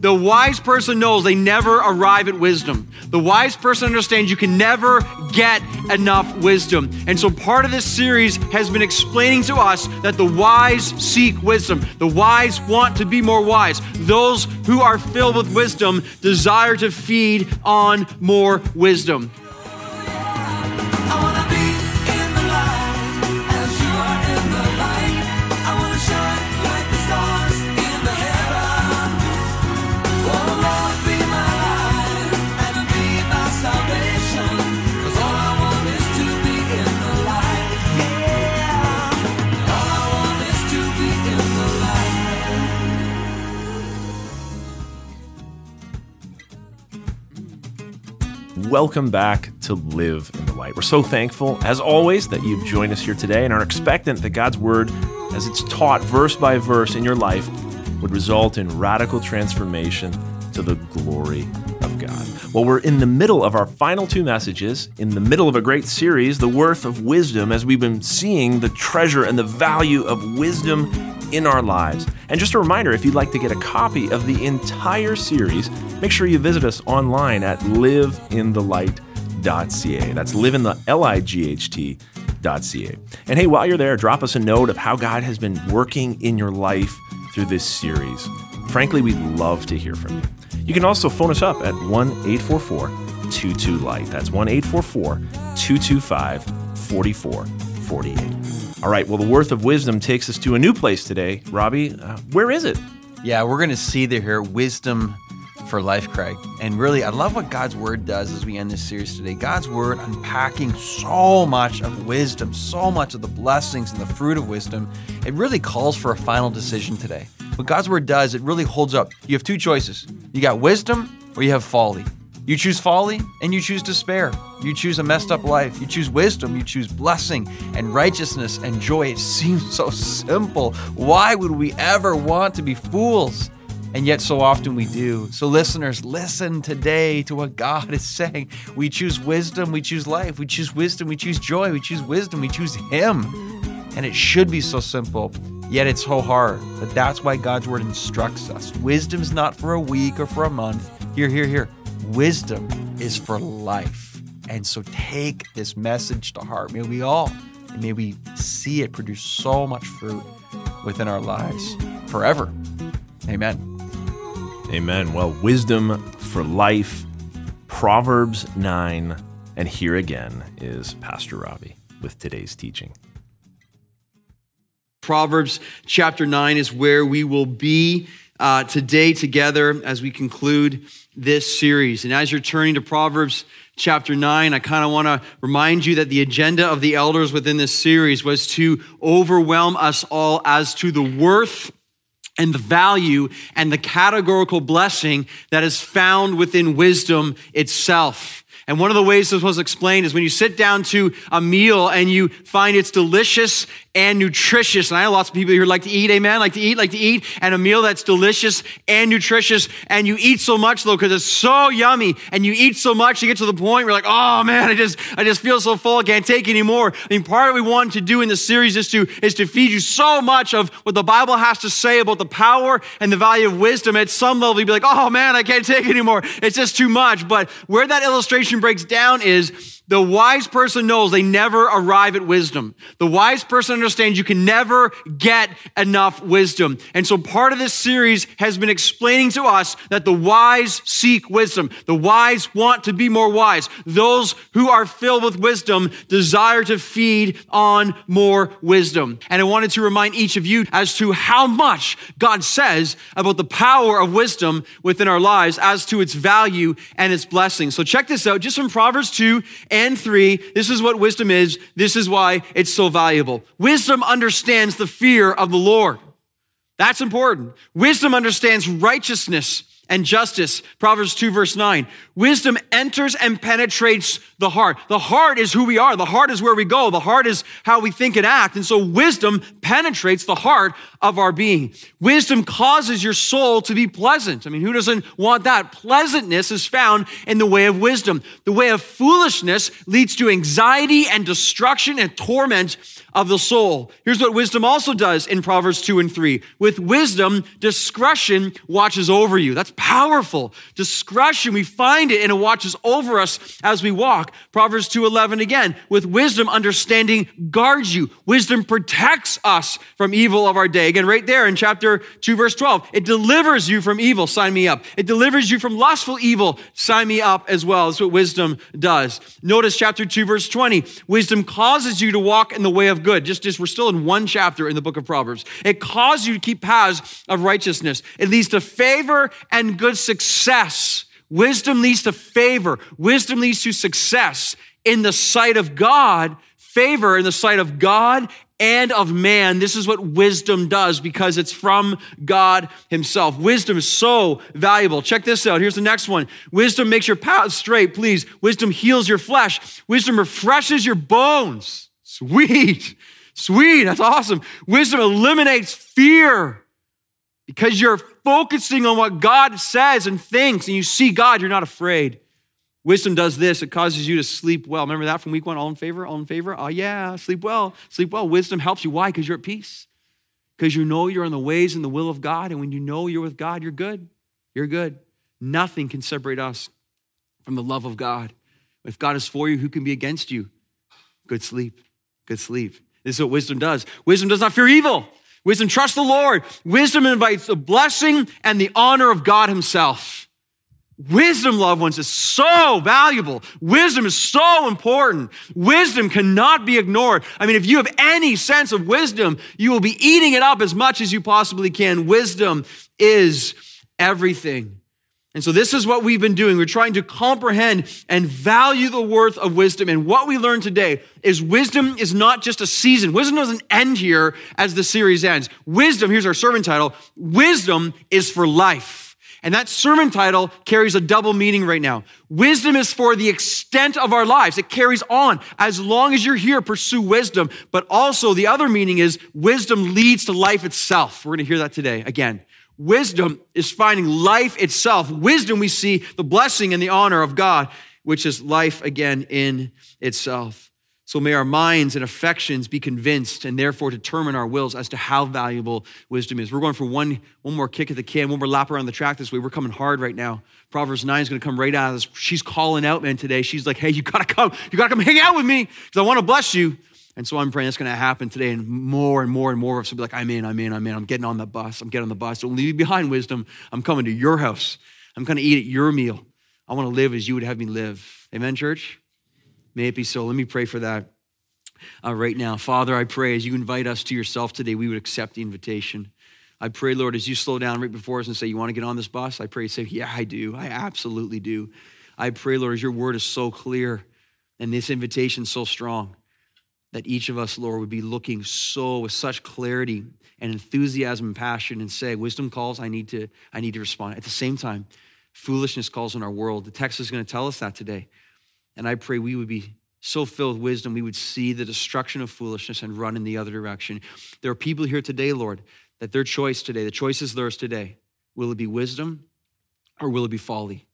The wise person knows they never arrive at wisdom. The wise person understands you can never get enough wisdom. And so part of this series has been explaining to us that the wise seek wisdom. The wise want to be more wise. Those who are filled with wisdom desire to feed on more wisdom. Welcome back to Live in the Light. We're so thankful, as always, that you've joined us here today and are expectant that God's Word, as it's taught verse by verse in your life, would result in radical transformation to the glory of God. Well, we're in the middle of our final two messages, in the middle of a great series, The Worth of Wisdom, as we've been seeing the treasure and the value of wisdom in our lives. And just a reminder if you'd like to get a copy of the entire series, make sure you visit us online at liveinthelight.ca. That's live in the L I G H T. And hey, while you're there, drop us a note of how God has been working in your life through this series. Frankly, we'd love to hear from you. You can also phone us up at 1 844 22 Light. That's 1 844 225 4448. All right, well, the worth of wisdom takes us to a new place today. Robbie, uh, where is it? Yeah, we're going to see there here wisdom for life, Craig. And really, I love what God's word does as we end this series today. God's word unpacking so much of wisdom, so much of the blessings and the fruit of wisdom. It really calls for a final decision today. What God's word does, it really holds up. You have two choices you got wisdom or you have folly. You choose folly and you choose despair. You choose a messed up life. You choose wisdom. You choose blessing and righteousness and joy. It seems so simple. Why would we ever want to be fools? And yet, so often we do. So, listeners, listen today to what God is saying. We choose wisdom, we choose life. We choose wisdom, we choose joy. We choose wisdom, we choose Him. And it should be so simple, yet it's so hard. But that's why God's Word instructs us. Wisdom's not for a week or for a month. Here, here, here. Wisdom is for life. And so take this message to heart. May we all, and may we see it produce so much fruit within our lives forever. Amen. Amen. Well, wisdom for life, Proverbs 9. And here again is Pastor Robbie with today's teaching. Proverbs chapter 9 is where we will be uh, today together as we conclude this series. And as you're turning to Proverbs chapter 9, I kind of want to remind you that the agenda of the elders within this series was to overwhelm us all as to the worth and the value and the categorical blessing that is found within wisdom itself. And one of the ways this was explained is when you sit down to a meal and you find it's delicious and nutritious. And I know lots of people here like to eat, amen, like to eat, like to eat, and a meal that's delicious and nutritious. And you eat so much though, because it's so yummy. And you eat so much, you get to the point where you're like, oh man, I just, I just feel so full, I can't take anymore. I mean, part of what we want to do in this series is to, is to feed you so much of what the Bible has to say about the power and the value of wisdom. At some level, you'd be like, oh man, I can't take anymore. It's just too much. But where that illustration breaks down is the wise person knows they never arrive at wisdom. The wise person understands you can never get enough wisdom. And so part of this series has been explaining to us that the wise seek wisdom. The wise want to be more wise. Those who are filled with wisdom desire to feed on more wisdom. And I wanted to remind each of you as to how much God says about the power of wisdom within our lives as to its value and its blessing. So check this out, just from Proverbs 2 and 3. This is what wisdom is. This is why it's so valuable. Wisdom understands the fear of the Lord. That's important. Wisdom understands righteousness and justice. Proverbs 2, verse 9. Wisdom enters and penetrates the heart. The heart is who we are. The heart is where we go. The heart is how we think and act. And so wisdom penetrates the heart of our being. Wisdom causes your soul to be pleasant. I mean, who doesn't want that? Pleasantness is found in the way of wisdom. The way of foolishness leads to anxiety and destruction and torment of the soul. Here's what wisdom also does in Proverbs 2 and 3. With wisdom, discretion watches over you. That's powerful. Discretion, we find it and it watches over us as we walk. Proverbs 2:11 again, with wisdom understanding guards you. Wisdom protects us from evil of our day. Again, right there in chapter 2 verse 12, it delivers you from evil, sign me up. It delivers you from lustful evil, sign me up as well. That's what wisdom does. Notice chapter 2 verse 20, wisdom causes you to walk in the way of good. Just just we're still in one chapter in the book of Proverbs. It causes you to keep paths of righteousness. It leads to favor and good success. Wisdom leads to favor. Wisdom leads to success in the sight of God, favor in the sight of God and of man. This is what wisdom does because it's from God Himself. Wisdom is so valuable. Check this out. Here's the next one. Wisdom makes your path straight, please. Wisdom heals your flesh. Wisdom refreshes your bones. Sweet. Sweet. That's awesome. Wisdom eliminates fear because you're focusing on what God says and thinks, and you see God, you're not afraid. Wisdom does this, it causes you to sleep well. Remember that from week one? All in favor? All in favor? Oh, yeah, sleep well. Sleep well. Wisdom helps you. Why? Because you're at peace. Because you know you're in the ways and the will of God. And when you know you're with God, you're good. You're good. Nothing can separate us from the love of God. If God is for you, who can be against you? Good sleep. Good sleep. This is what wisdom does. Wisdom does not fear evil. Wisdom trusts the Lord. Wisdom invites the blessing and the honor of God Himself. Wisdom, loved ones, is so valuable. Wisdom is so important. Wisdom cannot be ignored. I mean, if you have any sense of wisdom, you will be eating it up as much as you possibly can. Wisdom is everything. And so, this is what we've been doing. We're trying to comprehend and value the worth of wisdom. And what we learned today is wisdom is not just a season. Wisdom doesn't end here as the series ends. Wisdom, here's our sermon title Wisdom is for life. And that sermon title carries a double meaning right now. Wisdom is for the extent of our lives. It carries on. As long as you're here, pursue wisdom. But also, the other meaning is wisdom leads to life itself. We're going to hear that today again. Wisdom is finding life itself. Wisdom, we see the blessing and the honor of God, which is life again in itself. So may our minds and affections be convinced and therefore determine our wills as to how valuable wisdom is. We're going for one, one more kick at the can, one more lap around the track this way. We're coming hard right now. Proverbs 9 is going to come right out of this. She's calling out, man, today. She's like, hey, you got to come. You got to come hang out with me because I want to bless you. And so I'm praying that's going to happen today, and more and more and more of us will be like, I'm in, I'm in, I'm in. I'm getting on the bus. I'm getting on the bus. Don't leave me behind, wisdom. I'm coming to your house. I'm going to eat at your meal. I want to live as you would have me live. Amen, church? May it be so. Let me pray for that uh, right now. Father, I pray as you invite us to yourself today, we would accept the invitation. I pray, Lord, as you slow down right before us and say, You want to get on this bus? I pray say, Yeah, I do. I absolutely do. I pray, Lord, as your word is so clear and this invitation so strong that each of us, Lord, would be looking so with such clarity and enthusiasm and passion and say, wisdom calls, I need to, I need to respond. At the same time, foolishness calls in our world. The text is going to tell us that today. And I pray we would be so filled with wisdom, we would see the destruction of foolishness and run in the other direction. There are people here today, Lord, that their choice today, the choice is theirs today. Will it be wisdom or will it be folly?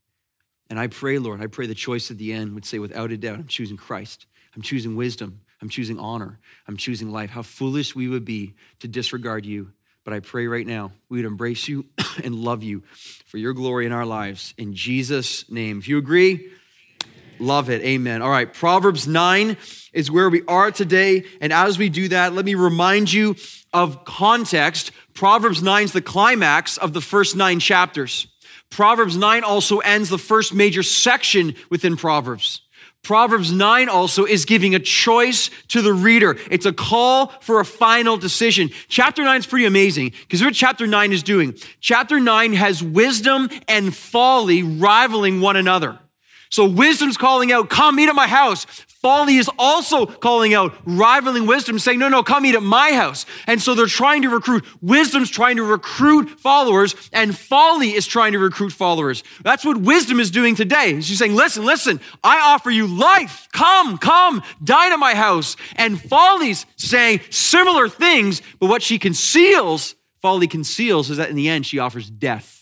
And I pray, Lord, I pray the choice at the end would say, without a doubt, I'm choosing Christ. I'm choosing wisdom. I'm choosing honor. I'm choosing life. How foolish we would be to disregard you. But I pray right now we would embrace you and love you for your glory in our lives. In Jesus' name. If you agree, love it. Amen. All right. Proverbs 9 is where we are today. And as we do that, let me remind you of context. Proverbs 9 is the climax of the first nine chapters. Proverbs 9 also ends the first major section within Proverbs. Proverbs 9 also is giving a choice to the reader. It's a call for a final decision. Chapter 9 is pretty amazing because what chapter 9 is doing. Chapter 9 has wisdom and folly rivaling one another. So wisdom's calling out, come eat at my house. Folly is also calling out, rivaling wisdom, saying, no, no, come eat at my house. And so they're trying to recruit. Wisdom's trying to recruit followers, and folly is trying to recruit followers. That's what wisdom is doing today. She's saying, listen, listen, I offer you life. Come, come, dine at my house. And folly's saying similar things, but what she conceals, folly conceals, is that in the end, she offers death.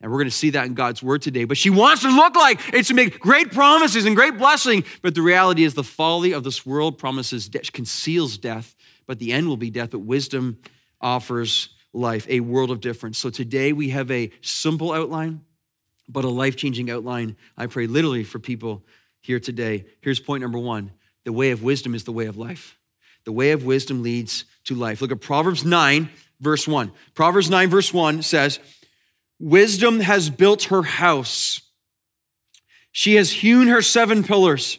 And we're going to see that in God's word today. But she wants to look like it's to make great promises and great blessing. But the reality is the folly of this world promises, conceals death, but the end will be death. But wisdom offers life, a world of difference. So today we have a simple outline, but a life changing outline. I pray literally for people here today. Here's point number one the way of wisdom is the way of life. The way of wisdom leads to life. Look at Proverbs 9, verse 1. Proverbs 9, verse 1 says, Wisdom has built her house. She has hewn her seven pillars.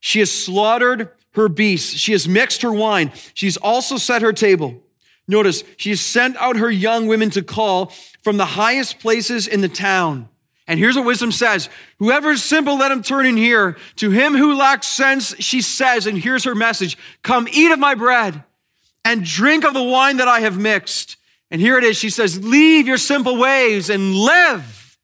She has slaughtered her beasts. She has mixed her wine. She's also set her table. Notice, she has sent out her young women to call from the highest places in the town. And here's what wisdom says Whoever is simple, let him turn in here. To him who lacks sense, she says, and here's her message Come eat of my bread and drink of the wine that I have mixed. And here it is. She says, Leave your simple ways and live.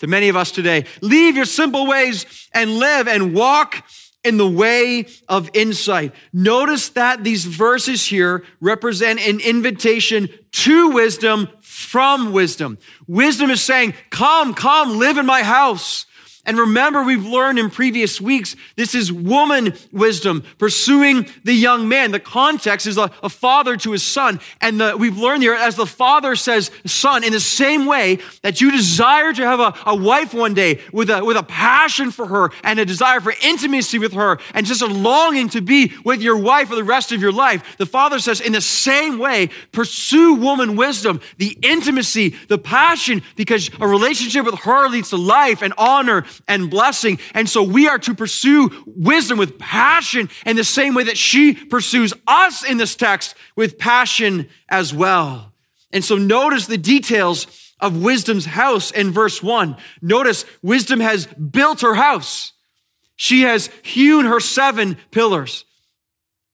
To many of us today, leave your simple ways and live and walk in the way of insight. Notice that these verses here represent an invitation to wisdom from wisdom. Wisdom is saying, Come, come, live in my house. And remember, we've learned in previous weeks, this is woman wisdom pursuing the young man. The context is a, a father to his son. And the, we've learned here, as the father says, son, in the same way that you desire to have a, a wife one day with a, with a passion for her and a desire for intimacy with her and just a longing to be with your wife for the rest of your life. The father says, in the same way, pursue woman wisdom, the intimacy, the passion, because a relationship with her leads to life and honor and blessing. And so we are to pursue wisdom with passion in the same way that she pursues us in this text with passion as well. And so notice the details of wisdom's house in verse one. Notice wisdom has built her house. She has hewn her seven pillars.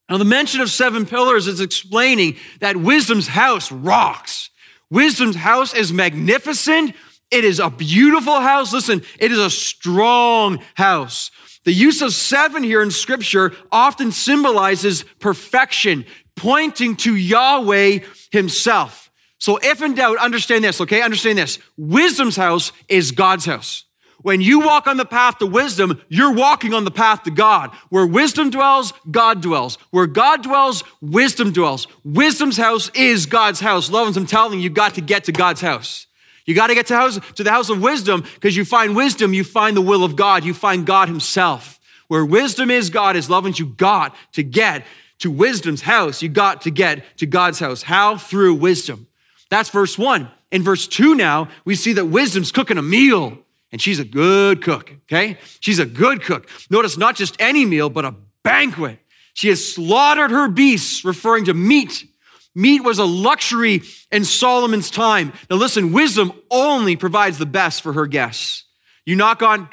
Now, the mention of seven pillars is explaining that wisdom's house rocks. Wisdom's house is magnificent. It is a beautiful house. Listen, it is a strong house. The use of seven here in scripture often symbolizes perfection, pointing to Yahweh himself. So if in doubt, understand this, okay? Understand this. Wisdom's house is God's house. When you walk on the path to wisdom, you're walking on the path to God. Where wisdom dwells, God dwells. Where God dwells, wisdom dwells. Wisdom's house is God's house. Ones, I'm telling you, you got to get to God's house. You got to get to, the house of wisdom because you find wisdom, you find the will of God, you find God Himself. Where wisdom is, God is loving. You got to get to wisdom's house. You got to get to God's house. How? Through wisdom. That's verse one. In verse two now, we see that wisdom's cooking a meal and she's a good cook, okay? She's a good cook. Notice not just any meal, but a banquet. She has slaughtered her beasts, referring to meat Meat was a luxury in Solomon's time. Now listen, wisdom only provides the best for her guests. You knock on,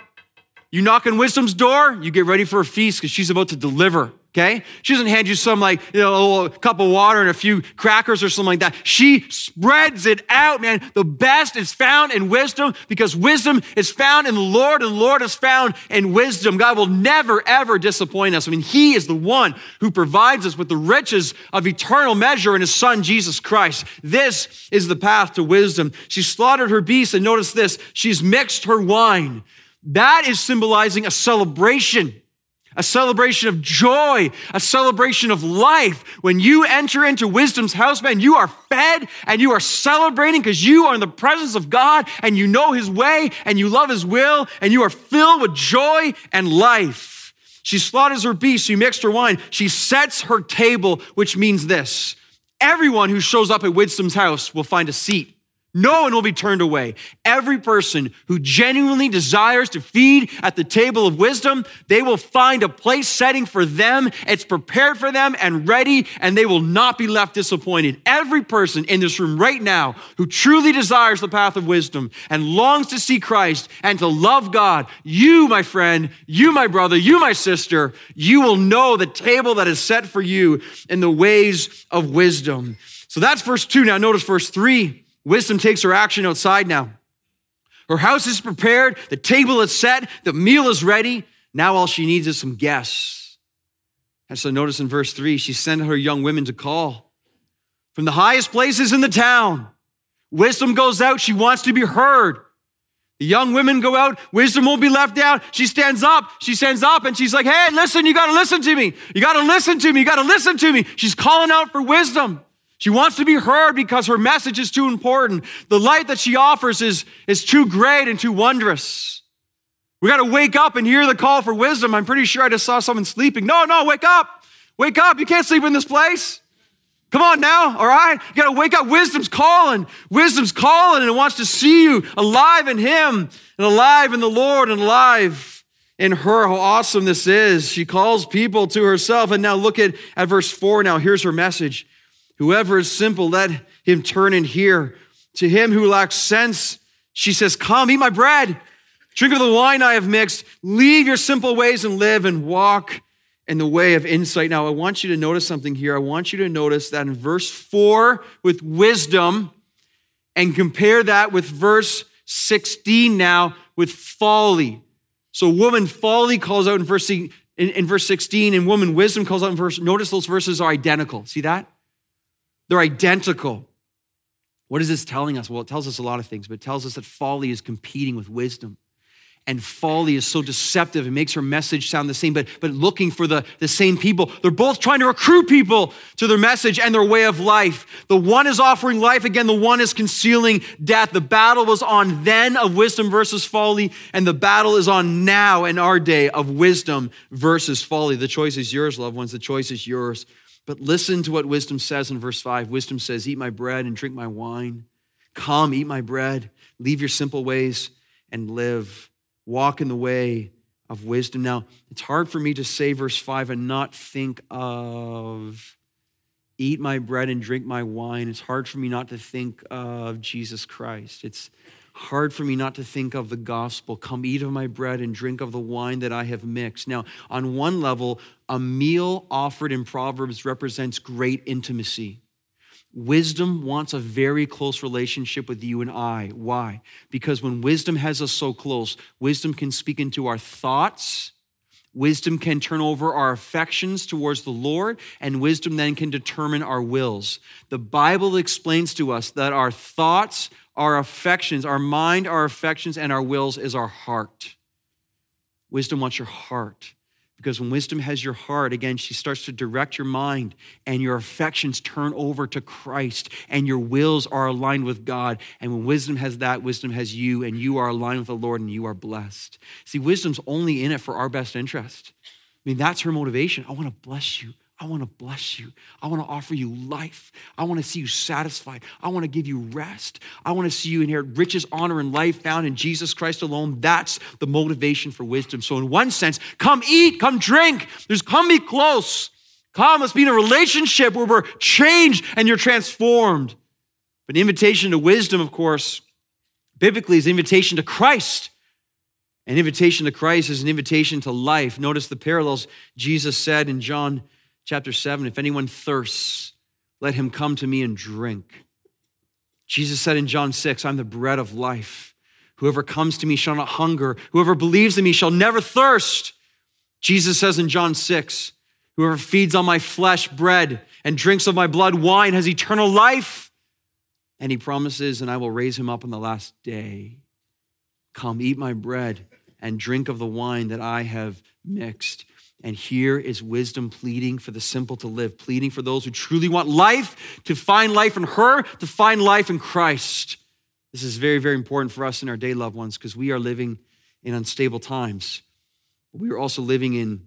you knock on wisdom's door, you get ready for a feast because she's about to deliver okay? She doesn't hand you some like, you know, a cup of water and a few crackers or something like that. She spreads it out, man. The best is found in wisdom because wisdom is found in the Lord and the Lord is found in wisdom. God will never, ever disappoint us. I mean, He is the one who provides us with the riches of eternal measure in His Son, Jesus Christ. This is the path to wisdom. She slaughtered her beasts and notice this, she's mixed her wine. That is symbolizing a celebration a celebration of joy, a celebration of life. When you enter into wisdom's house, man, you are fed and you are celebrating because you are in the presence of God and you know his way and you love his will and you are filled with joy and life. She slaughters her beast, she mixed her wine, she sets her table, which means this everyone who shows up at wisdom's house will find a seat no one will be turned away. Every person who genuinely desires to feed at the table of wisdom, they will find a place setting for them. It's prepared for them and ready, and they will not be left disappointed. Every person in this room right now who truly desires the path of wisdom and longs to see Christ and to love God, you, my friend, you, my brother, you, my sister, you will know the table that is set for you in the ways of wisdom. So that's verse two. Now notice verse three. Wisdom takes her action outside now. Her house is prepared, the table is set, the meal is ready. Now all she needs is some guests. And so notice in verse three, she sent her young women to call from the highest places in the town. Wisdom goes out, she wants to be heard. The young women go out, wisdom won't be left out. She stands up, she stands up, and she's like, Hey, listen, you gotta listen to me. You gotta listen to me, you gotta listen to me. She's calling out for wisdom. She wants to be heard because her message is too important. The light that she offers is, is too great and too wondrous. We got to wake up and hear the call for wisdom. I'm pretty sure I just saw someone sleeping. No, no, wake up. Wake up. You can't sleep in this place. Come on now, all right? You got to wake up. Wisdom's calling. Wisdom's calling and it wants to see you alive in Him and alive in the Lord and alive in her. How awesome this is. She calls people to herself. And now look at, at verse 4 now. Here's her message. Whoever is simple, let him turn and hear. To him who lacks sense, she says, Come, eat my bread. Drink of the wine I have mixed. Leave your simple ways and live and walk in the way of insight. Now, I want you to notice something here. I want you to notice that in verse 4 with wisdom and compare that with verse 16 now with folly. So, woman folly calls out in verse, in, in verse 16, and woman wisdom calls out in verse. Notice those verses are identical. See that? They're identical. What is this telling us? Well, it tells us a lot of things, but it tells us that folly is competing with wisdom. And folly is so deceptive, it makes her message sound the same, but, but looking for the, the same people. They're both trying to recruit people to their message and their way of life. The one is offering life, again, the one is concealing death. The battle was on then of wisdom versus folly, and the battle is on now in our day of wisdom versus folly. The choice is yours, loved ones. The choice is yours. But listen to what wisdom says in verse 5. Wisdom says, Eat my bread and drink my wine. Come, eat my bread. Leave your simple ways and live. Walk in the way of wisdom. Now, it's hard for me to say verse 5 and not think of eat my bread and drink my wine. It's hard for me not to think of Jesus Christ. It's hard for me not to think of the gospel. Come eat of my bread and drink of the wine that I have mixed. Now, on one level, a meal offered in Proverbs represents great intimacy. Wisdom wants a very close relationship with you and I. Why? Because when wisdom has us so close, wisdom can speak into our thoughts. Wisdom can turn over our affections towards the Lord, and wisdom then can determine our wills. The Bible explains to us that our thoughts our affections, our mind, our affections, and our wills is our heart. Wisdom wants your heart. Because when wisdom has your heart, again, she starts to direct your mind, and your affections turn over to Christ, and your wills are aligned with God. And when wisdom has that, wisdom has you, and you are aligned with the Lord, and you are blessed. See, wisdom's only in it for our best interest. I mean, that's her motivation. I want to bless you. I want to bless you. I want to offer you life. I want to see you satisfied. I want to give you rest. I want to see you inherit riches, honor, and life found in Jesus Christ alone. That's the motivation for wisdom. So, in one sense, come eat, come drink. There's come be close. Come, let's be in a relationship where we're changed and you're transformed. But the invitation to wisdom, of course, biblically is an invitation to Christ. An invitation to Christ is an invitation to life. Notice the parallels Jesus said in John chapter 7 If anyone thirsts, let him come to me and drink. Jesus said in John 6, I'm the bread of life. Whoever comes to me shall not hunger. Whoever believes in me shall never thirst. Jesus says in John 6, Whoever feeds on my flesh bread and drinks of my blood wine has eternal life. And he promises, and I will raise him up on the last day. Come, eat my bread and drink of the wine that I have mixed. And here is wisdom pleading for the simple to live, pleading for those who truly want life, to find life in her, to find life in Christ. This is very, very important for us in our day, loved ones, because we are living in unstable times. We are also living in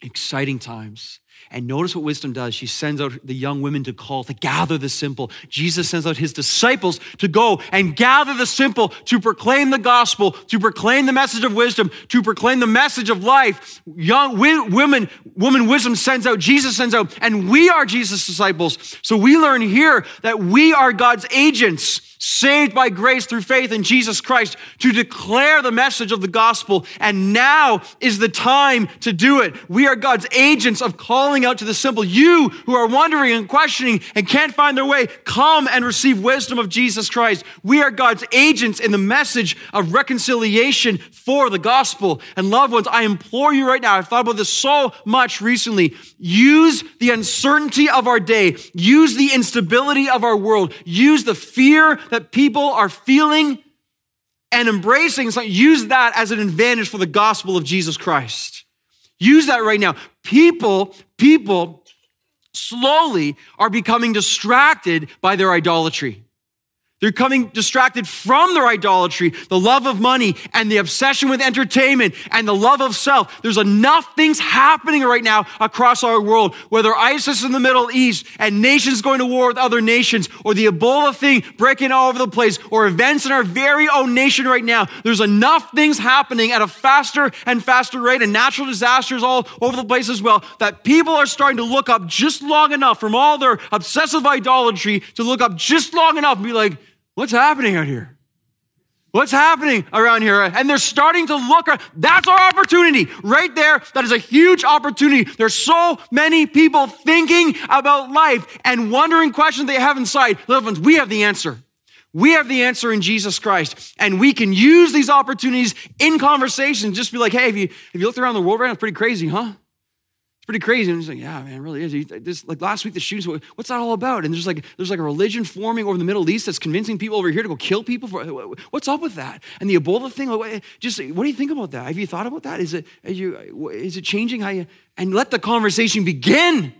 exciting times. And notice what wisdom does. She sends out the young women to call, to gather the simple. Jesus sends out his disciples to go and gather the simple, to proclaim the gospel, to proclaim the message of wisdom, to proclaim the message of life. Young women, woman wisdom sends out, Jesus sends out, and we are Jesus' disciples. So we learn here that we are God's agents saved by grace through faith in Jesus Christ to declare the message of the gospel. And now is the time to do it. We are God's agents of calling out to the simple. You who are wondering and questioning and can't find their way, come and receive wisdom of Jesus Christ. We are God's agents in the message of reconciliation for the gospel. And loved ones, I implore you right now, I've thought about this so much recently. Use the uncertainty of our day, use the instability of our world, use the fear that people are feeling and embracing. So use that as an advantage for the gospel of Jesus Christ. Use that right now. People, people slowly are becoming distracted by their idolatry. They're coming distracted from their idolatry, the love of money and the obsession with entertainment and the love of self. There's enough things happening right now across our world, whether ISIS in the Middle East and nations going to war with other nations or the Ebola thing breaking all over the place or events in our very own nation right now. There's enough things happening at a faster and faster rate and natural disasters all over the place as well that people are starting to look up just long enough from all their obsessive idolatry to look up just long enough and be like, What's happening out here? What's happening around here? And they're starting to look. That's our opportunity right there. That is a huge opportunity. There's so many people thinking about life and wondering questions they have inside. Loved ones, we have the answer. We have the answer in Jesus Christ, and we can use these opportunities in conversation. Just be like, hey, have you, have you looked around the world right now? It's pretty crazy, huh? It's pretty crazy. And he's like, yeah, man, it really is. This, like last week, the shootings, what's that all about? And there's like, there's like a religion forming over the Middle East that's convincing people over here to go kill people. For, what's up with that? And the Ebola thing, just what do you think about that? Have you thought about that? Is it, you, is it changing how you, and let the conversation begin.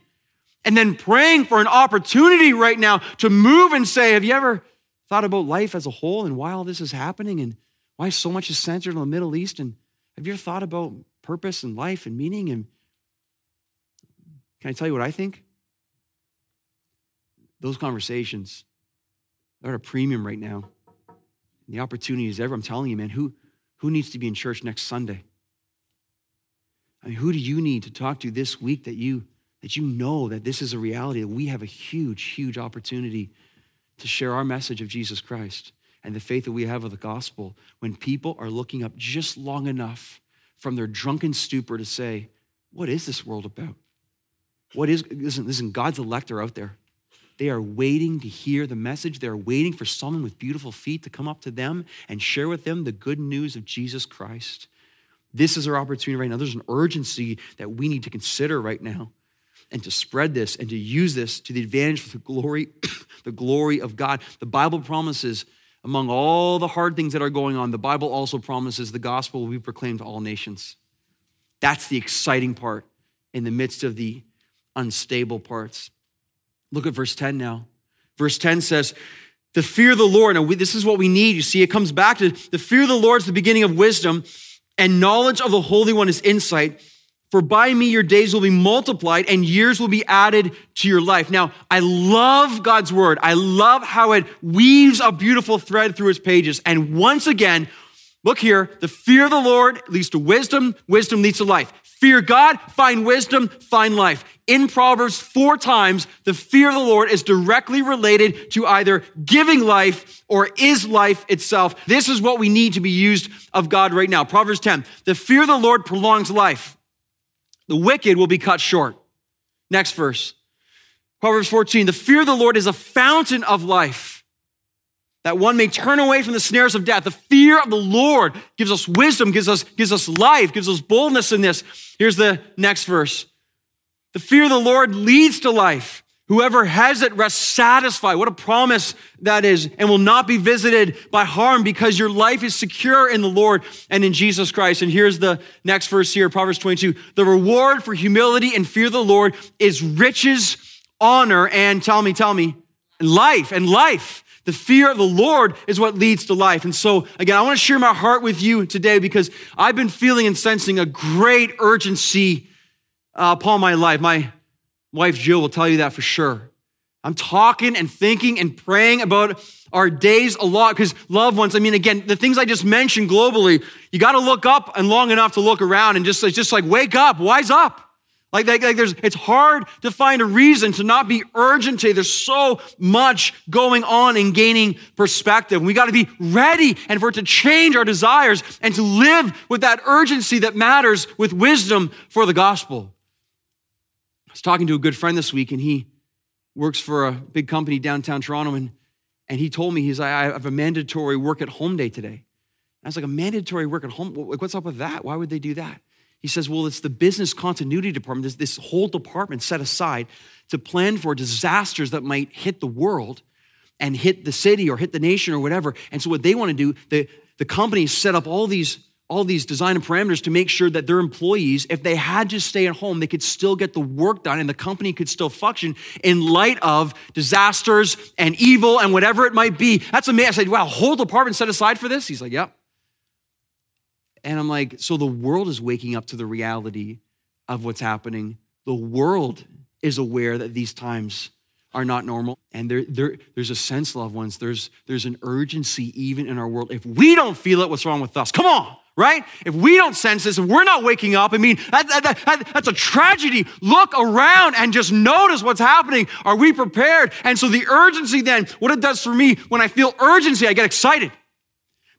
And then praying for an opportunity right now to move and say, have you ever thought about life as a whole and why all this is happening and why so much is centered on the Middle East? And have you ever thought about purpose and life and meaning and can I tell you what I think? Those conversations are at a premium right now. The opportunity is ever. I'm telling you, man, who, who needs to be in church next Sunday? I mean, who do you need to talk to this week that you that you know that this is a reality, that we have a huge, huge opportunity to share our message of Jesus Christ and the faith that we have of the gospel when people are looking up just long enough from their drunken stupor to say, What is this world about? What is, listen, listen, God's elect are out there. They are waiting to hear the message. They're waiting for someone with beautiful feet to come up to them and share with them the good news of Jesus Christ. This is our opportunity right now. There's an urgency that we need to consider right now and to spread this and to use this to the advantage of the glory, the glory of God. The Bible promises, among all the hard things that are going on, the Bible also promises the gospel will be proclaimed to all nations. That's the exciting part in the midst of the unstable parts. Look at verse 10 now. Verse 10 says, The fear of the Lord, now this is what we need. You see, it comes back to the fear of the Lord is the beginning of wisdom, and knowledge of the Holy One is insight. For by me your days will be multiplied and years will be added to your life. Now, I love God's word. I love how it weaves a beautiful thread through its pages. And once again, look here the fear of the Lord leads to wisdom, wisdom leads to life. Fear God, find wisdom, find life. In Proverbs, four times, the fear of the Lord is directly related to either giving life or is life itself. This is what we need to be used of God right now. Proverbs 10 The fear of the Lord prolongs life, the wicked will be cut short. Next verse. Proverbs 14 The fear of the Lord is a fountain of life that one may turn away from the snares of death. The fear of the Lord gives us wisdom, gives us, gives us life, gives us boldness in this. Here's the next verse. The fear of the Lord leads to life. Whoever has it rests satisfied. What a promise that is, and will not be visited by harm because your life is secure in the Lord and in Jesus Christ. And here's the next verse here, Proverbs 22. The reward for humility and fear of the Lord is riches, honor, and tell me, tell me, life and life. The fear of the Lord is what leads to life. And so, again, I want to share my heart with you today because I've been feeling and sensing a great urgency uh, upon my life. My wife Jill will tell you that for sure. I'm talking and thinking and praying about our days a lot because loved ones, I mean, again, the things I just mentioned globally, you got to look up and long enough to look around and just, it's just like, wake up, wise up. Like, like, like there's, it's hard to find a reason to not be urgent today. There's so much going on in gaining perspective. We got to be ready and for it to change our desires and to live with that urgency that matters with wisdom for the gospel. I was talking to a good friend this week, and he works for a big company downtown Toronto, and, and he told me, he's like, I have a mandatory work at home day today. And I was like, a mandatory work at home? Like, what's up with that? Why would they do that? He says, well, it's the business continuity department. There's this whole department set aside to plan for disasters that might hit the world and hit the city or hit the nation or whatever. And so what they want to do, the, the company set up all these all these design and parameters to make sure that their employees, if they had to stay at home, they could still get the work done and the company could still function in light of disasters and evil and whatever it might be. That's amazing. I said, wow, whole department set aside for this? He's like, yep. And I'm like, so the world is waking up to the reality of what's happening. The world is aware that these times are not normal. And there, there, there's a sense, loved ones, there's, there's an urgency even in our world. If we don't feel it, what's wrong with us? Come on, right? If we don't sense this, if we're not waking up, I mean, that, that, that, that's a tragedy. Look around and just notice what's happening. Are we prepared? And so the urgency then, what it does for me, when I feel urgency, I get excited.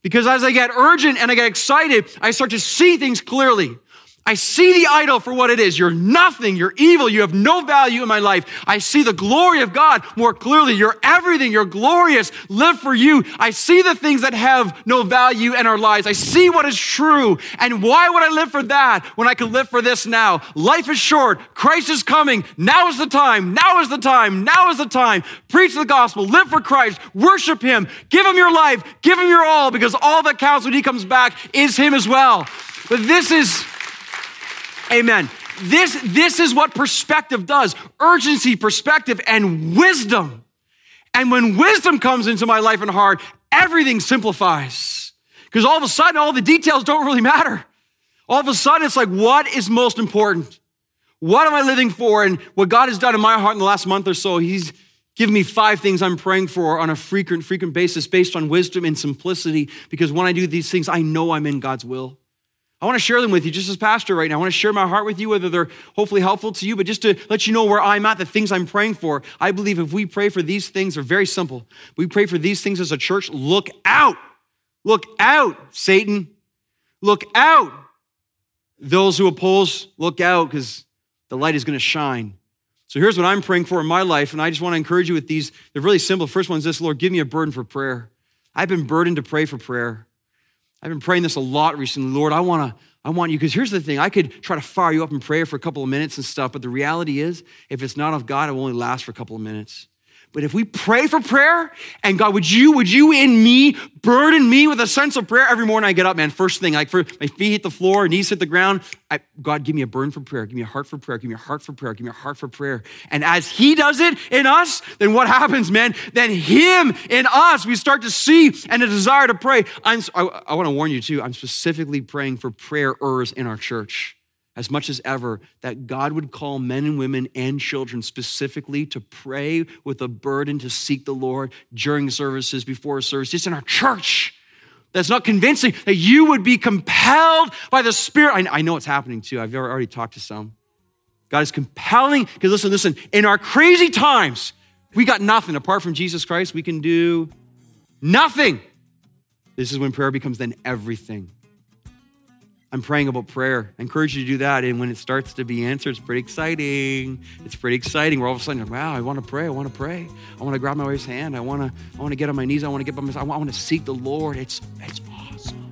Because as I get urgent and I get excited, I start to see things clearly. I see the idol for what it is. You're nothing. You're evil. You have no value in my life. I see the glory of God more clearly. You're everything. You're glorious. Live for you. I see the things that have no value in our lives. I see what is true. And why would I live for that when I can live for this now? Life is short. Christ is coming. Now is the time. Now is the time. Now is the time. Preach the gospel. Live for Christ. Worship Him. Give Him your life. Give Him your all because all that counts when He comes back is Him as well. But this is Amen. This, this is what perspective does urgency, perspective, and wisdom. And when wisdom comes into my life and heart, everything simplifies. Because all of a sudden, all the details don't really matter. All of a sudden, it's like, what is most important? What am I living for? And what God has done in my heart in the last month or so, He's given me five things I'm praying for on a frequent, frequent basis based on wisdom and simplicity. Because when I do these things, I know I'm in God's will. I want to share them with you just as pastor right now. I want to share my heart with you, whether they're hopefully helpful to you, but just to let you know where I'm at, the things I'm praying for. I believe if we pray for these things, they're very simple. We pray for these things as a church. Look out. Look out, Satan. Look out. Those who oppose, look out because the light is going to shine. So here's what I'm praying for in my life, and I just want to encourage you with these. They're really simple. First one is this Lord, give me a burden for prayer. I've been burdened to pray for prayer. I've been praying this a lot recently. Lord, I want to I want you, because here's the thing I could try to fire you up in prayer for a couple of minutes and stuff, but the reality is, if it's not of God, it will only last for a couple of minutes. But if we pray for prayer, and God, would you, would you in me burden me with a sense of prayer every morning I get up, man? First thing, like for my feet hit the floor, knees hit the ground. I, God, give me a burden for prayer. Give me a heart for prayer. Give me a heart for prayer. Give me a heart for prayer. And as He does it in us, then what happens, man? Then Him in us, we start to see and a desire to pray. I'm, I, I want to warn you too. I'm specifically praying for prayerers in our church as much as ever that God would call men and women and children specifically to pray with a burden to seek the Lord during services, before services, in our church. That's not convincing, that you would be compelled by the Spirit. I know it's happening too. I've already talked to some. God is compelling, because listen, listen, in our crazy times, we got nothing. Apart from Jesus Christ, we can do nothing. This is when prayer becomes then everything. I'm praying about prayer. I encourage you to do that. And when it starts to be answered, it's pretty exciting. It's pretty exciting. Where all of a sudden, wow, I want to pray. I want to pray. I want to grab my wife's hand. I want to, I want to get on my knees. I want to get by myself. I want, I want to seek the Lord. It's, it's awesome.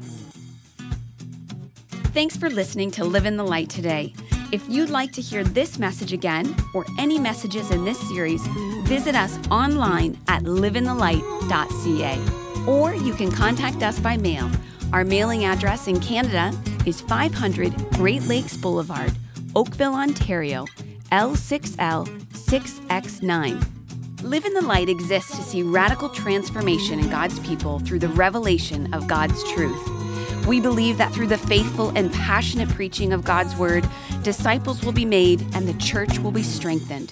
Thanks for listening to Live in the Light today. If you'd like to hear this message again or any messages in this series, visit us online at liveinthelight.ca. Or you can contact us by mail. Our mailing address in Canada is 500 Great Lakes Boulevard, Oakville, Ontario, L6L 6X9. Live in the Light exists to see radical transformation in God's people through the revelation of God's truth. We believe that through the faithful and passionate preaching of God's Word, disciples will be made and the church will be strengthened.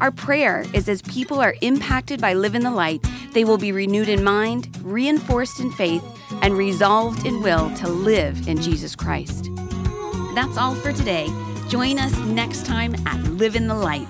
Our prayer is as people are impacted by Live in the Light, they will be renewed in mind, reinforced in faith, and resolved in will to live in Jesus Christ. That's all for today. Join us next time at Live in the Light.